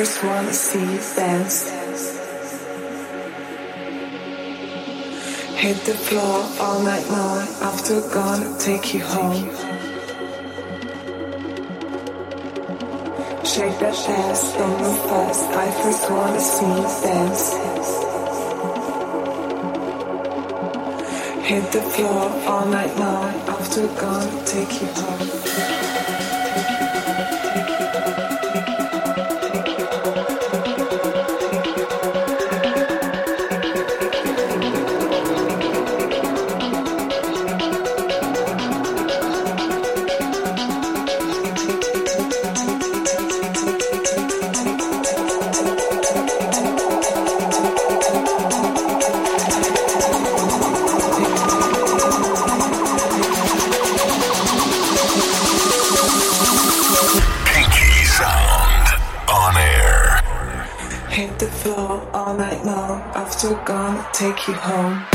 first wanna see you dance. Hit the floor all night long. After gonna take you home. Shake that ass, don't move fast. I first wanna see you dance. Hit the floor all night long. After gonna take you home. Take you home.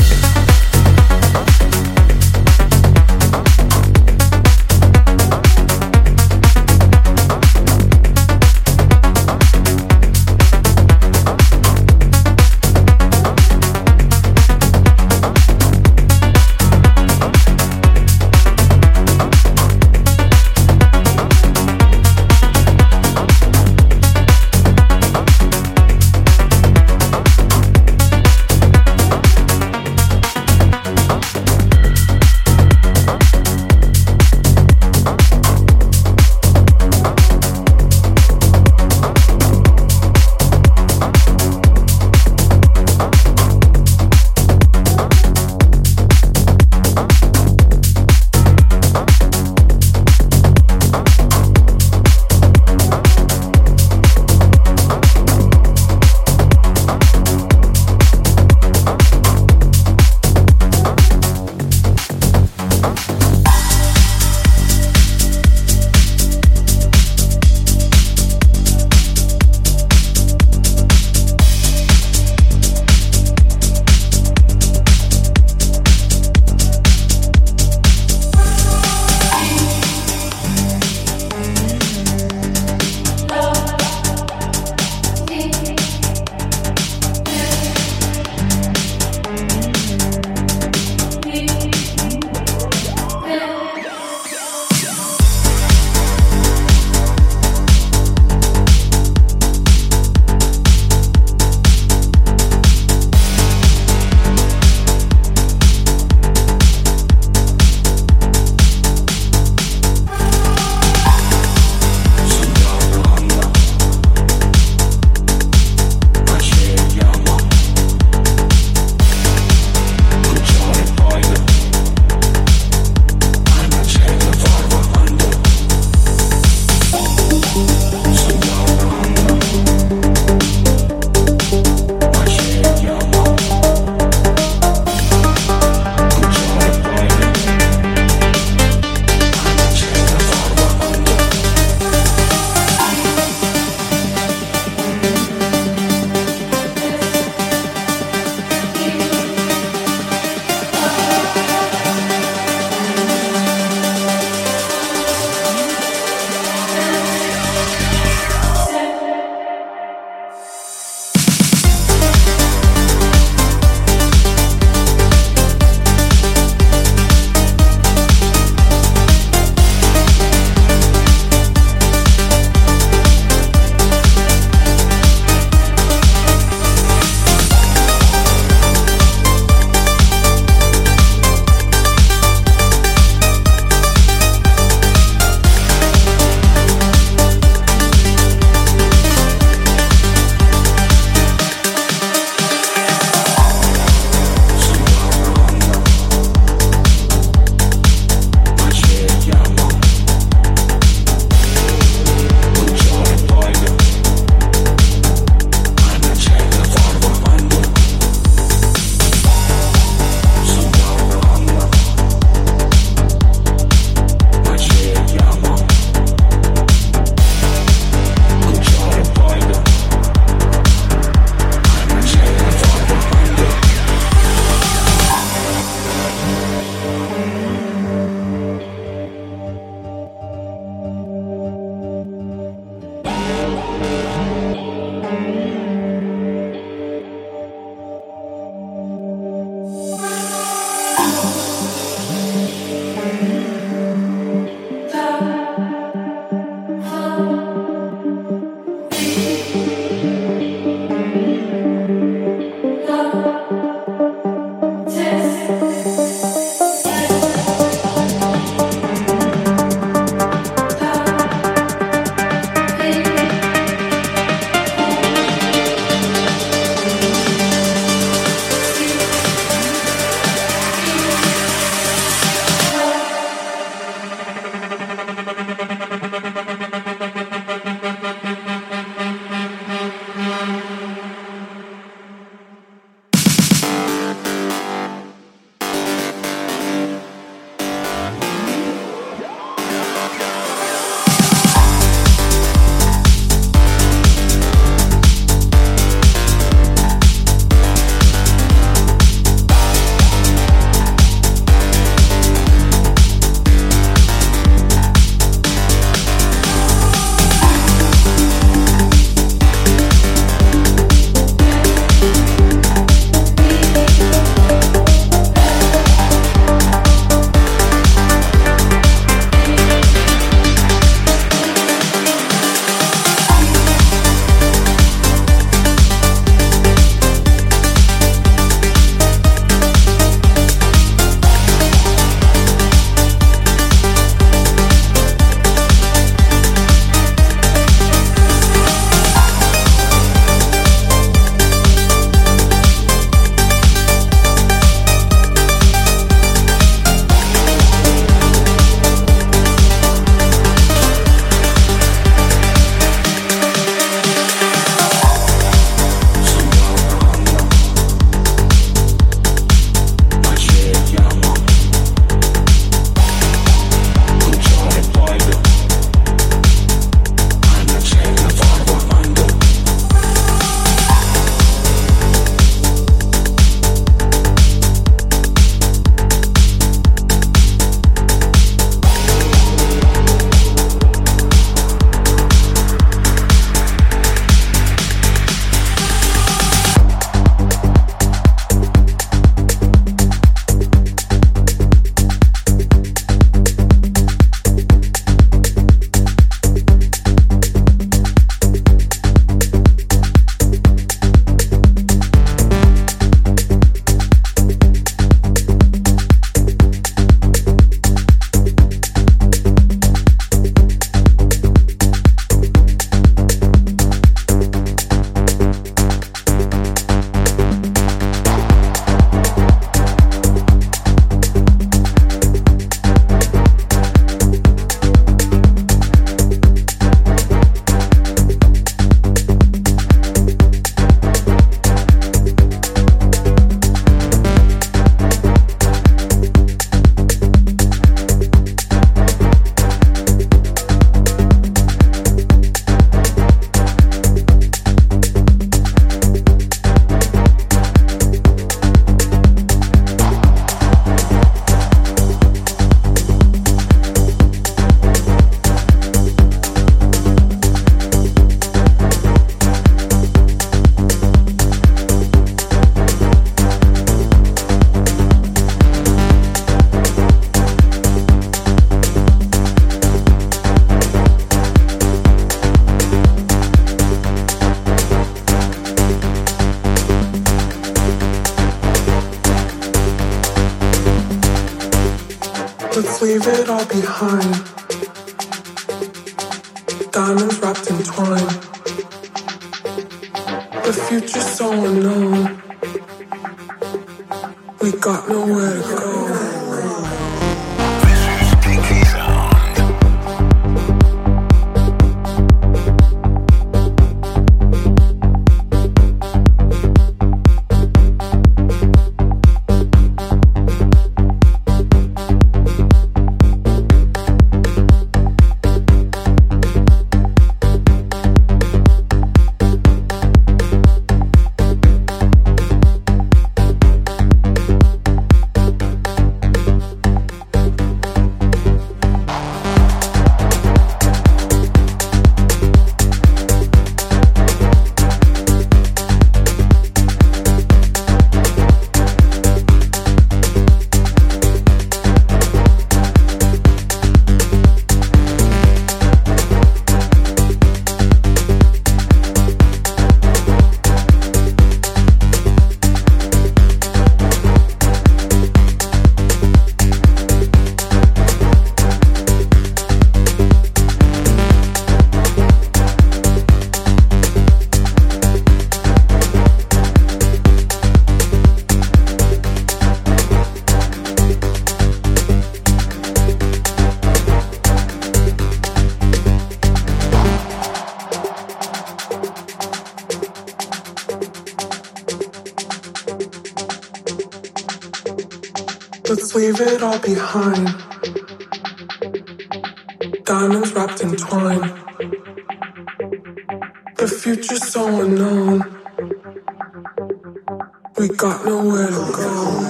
Got nowhere to go.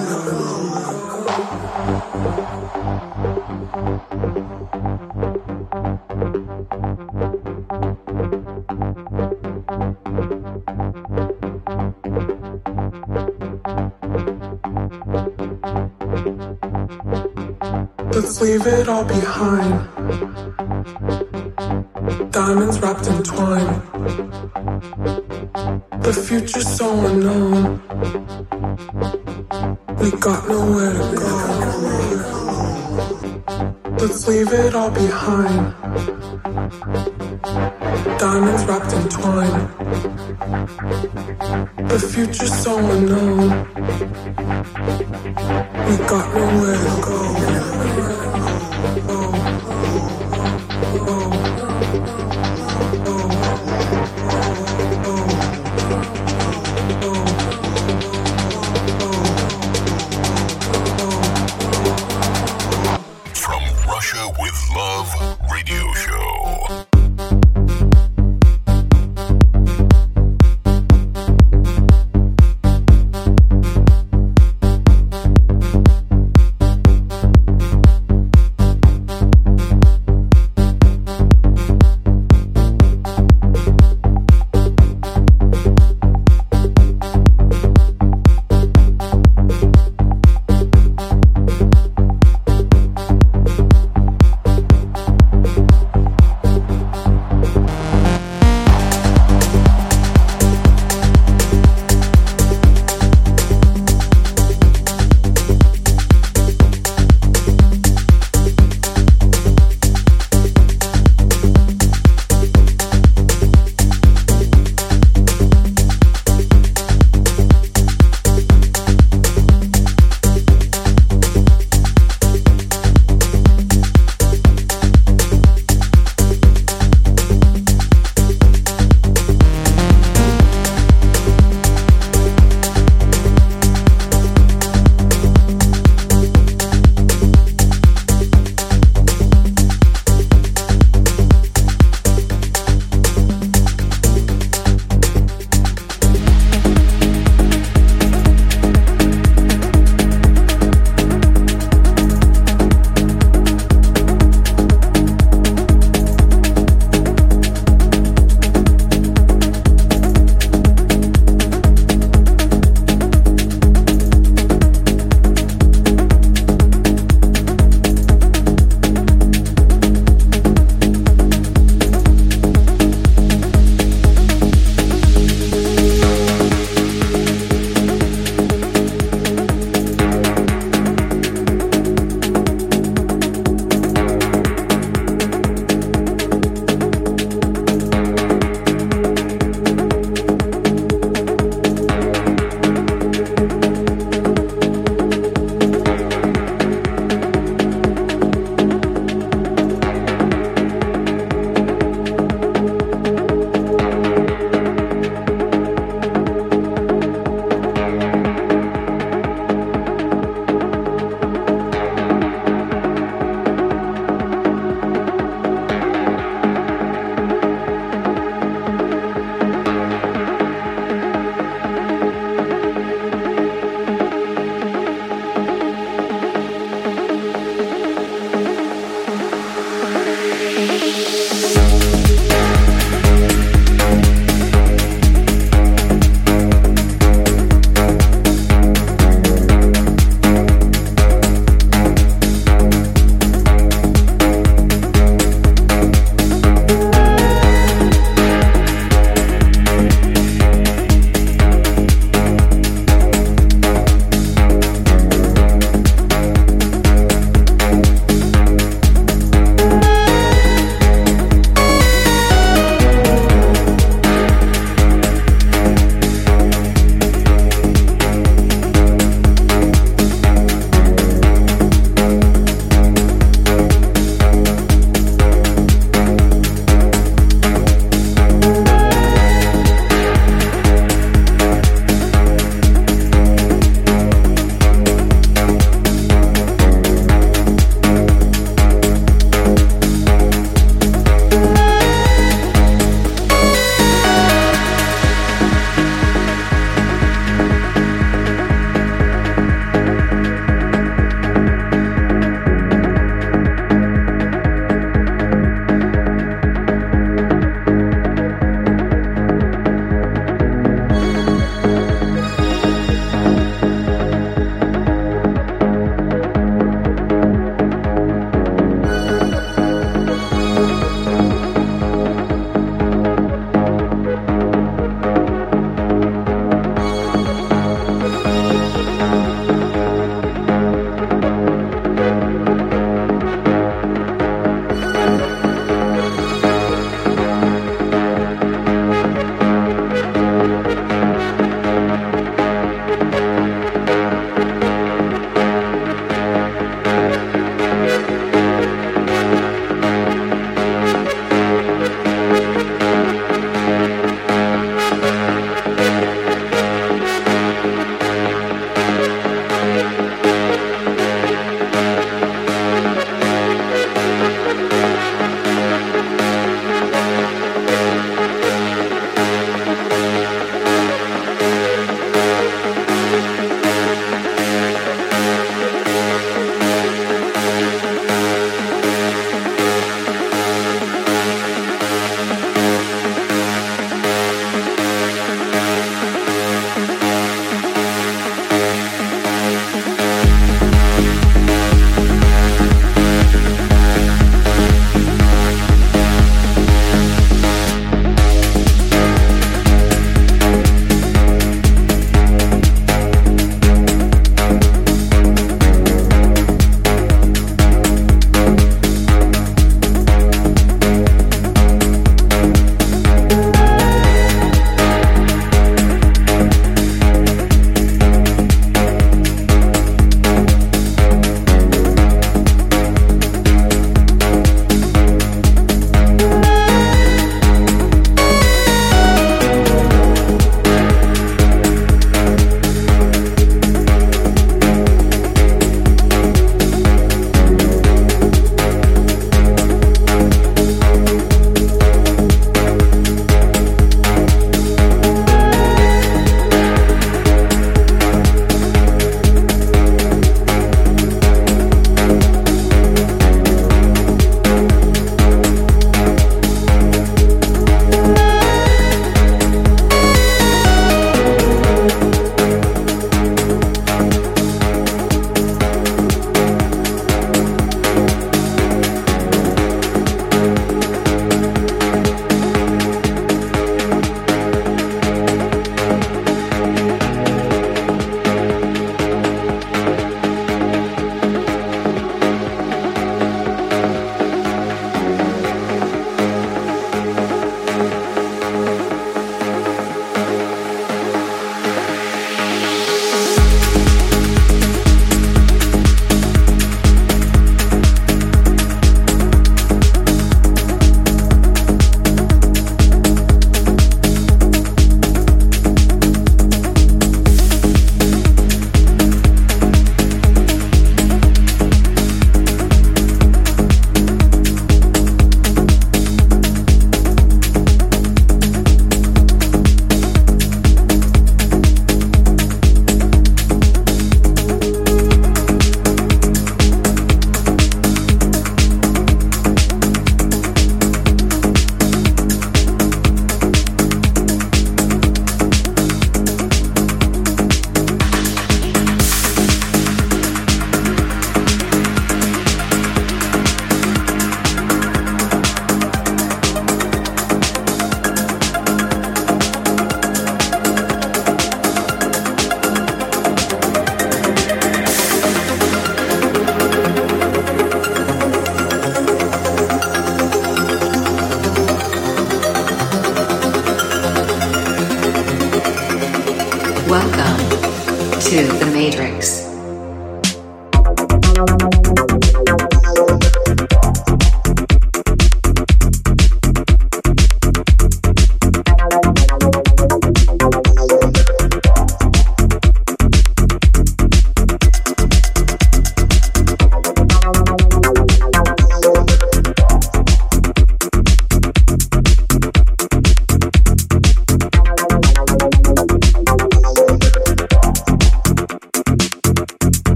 Let's leave it all behind. Diamonds wrapped in twine. The future's so unknown. We got nowhere to go. Let's leave it all behind. Diamonds wrapped in twine. The future's so unknown. We got nowhere to go.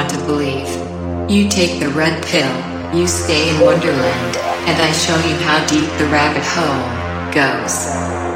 Want to believe. You take the red pill, you stay in Wonderland, and I show you how deep the rabbit hole goes.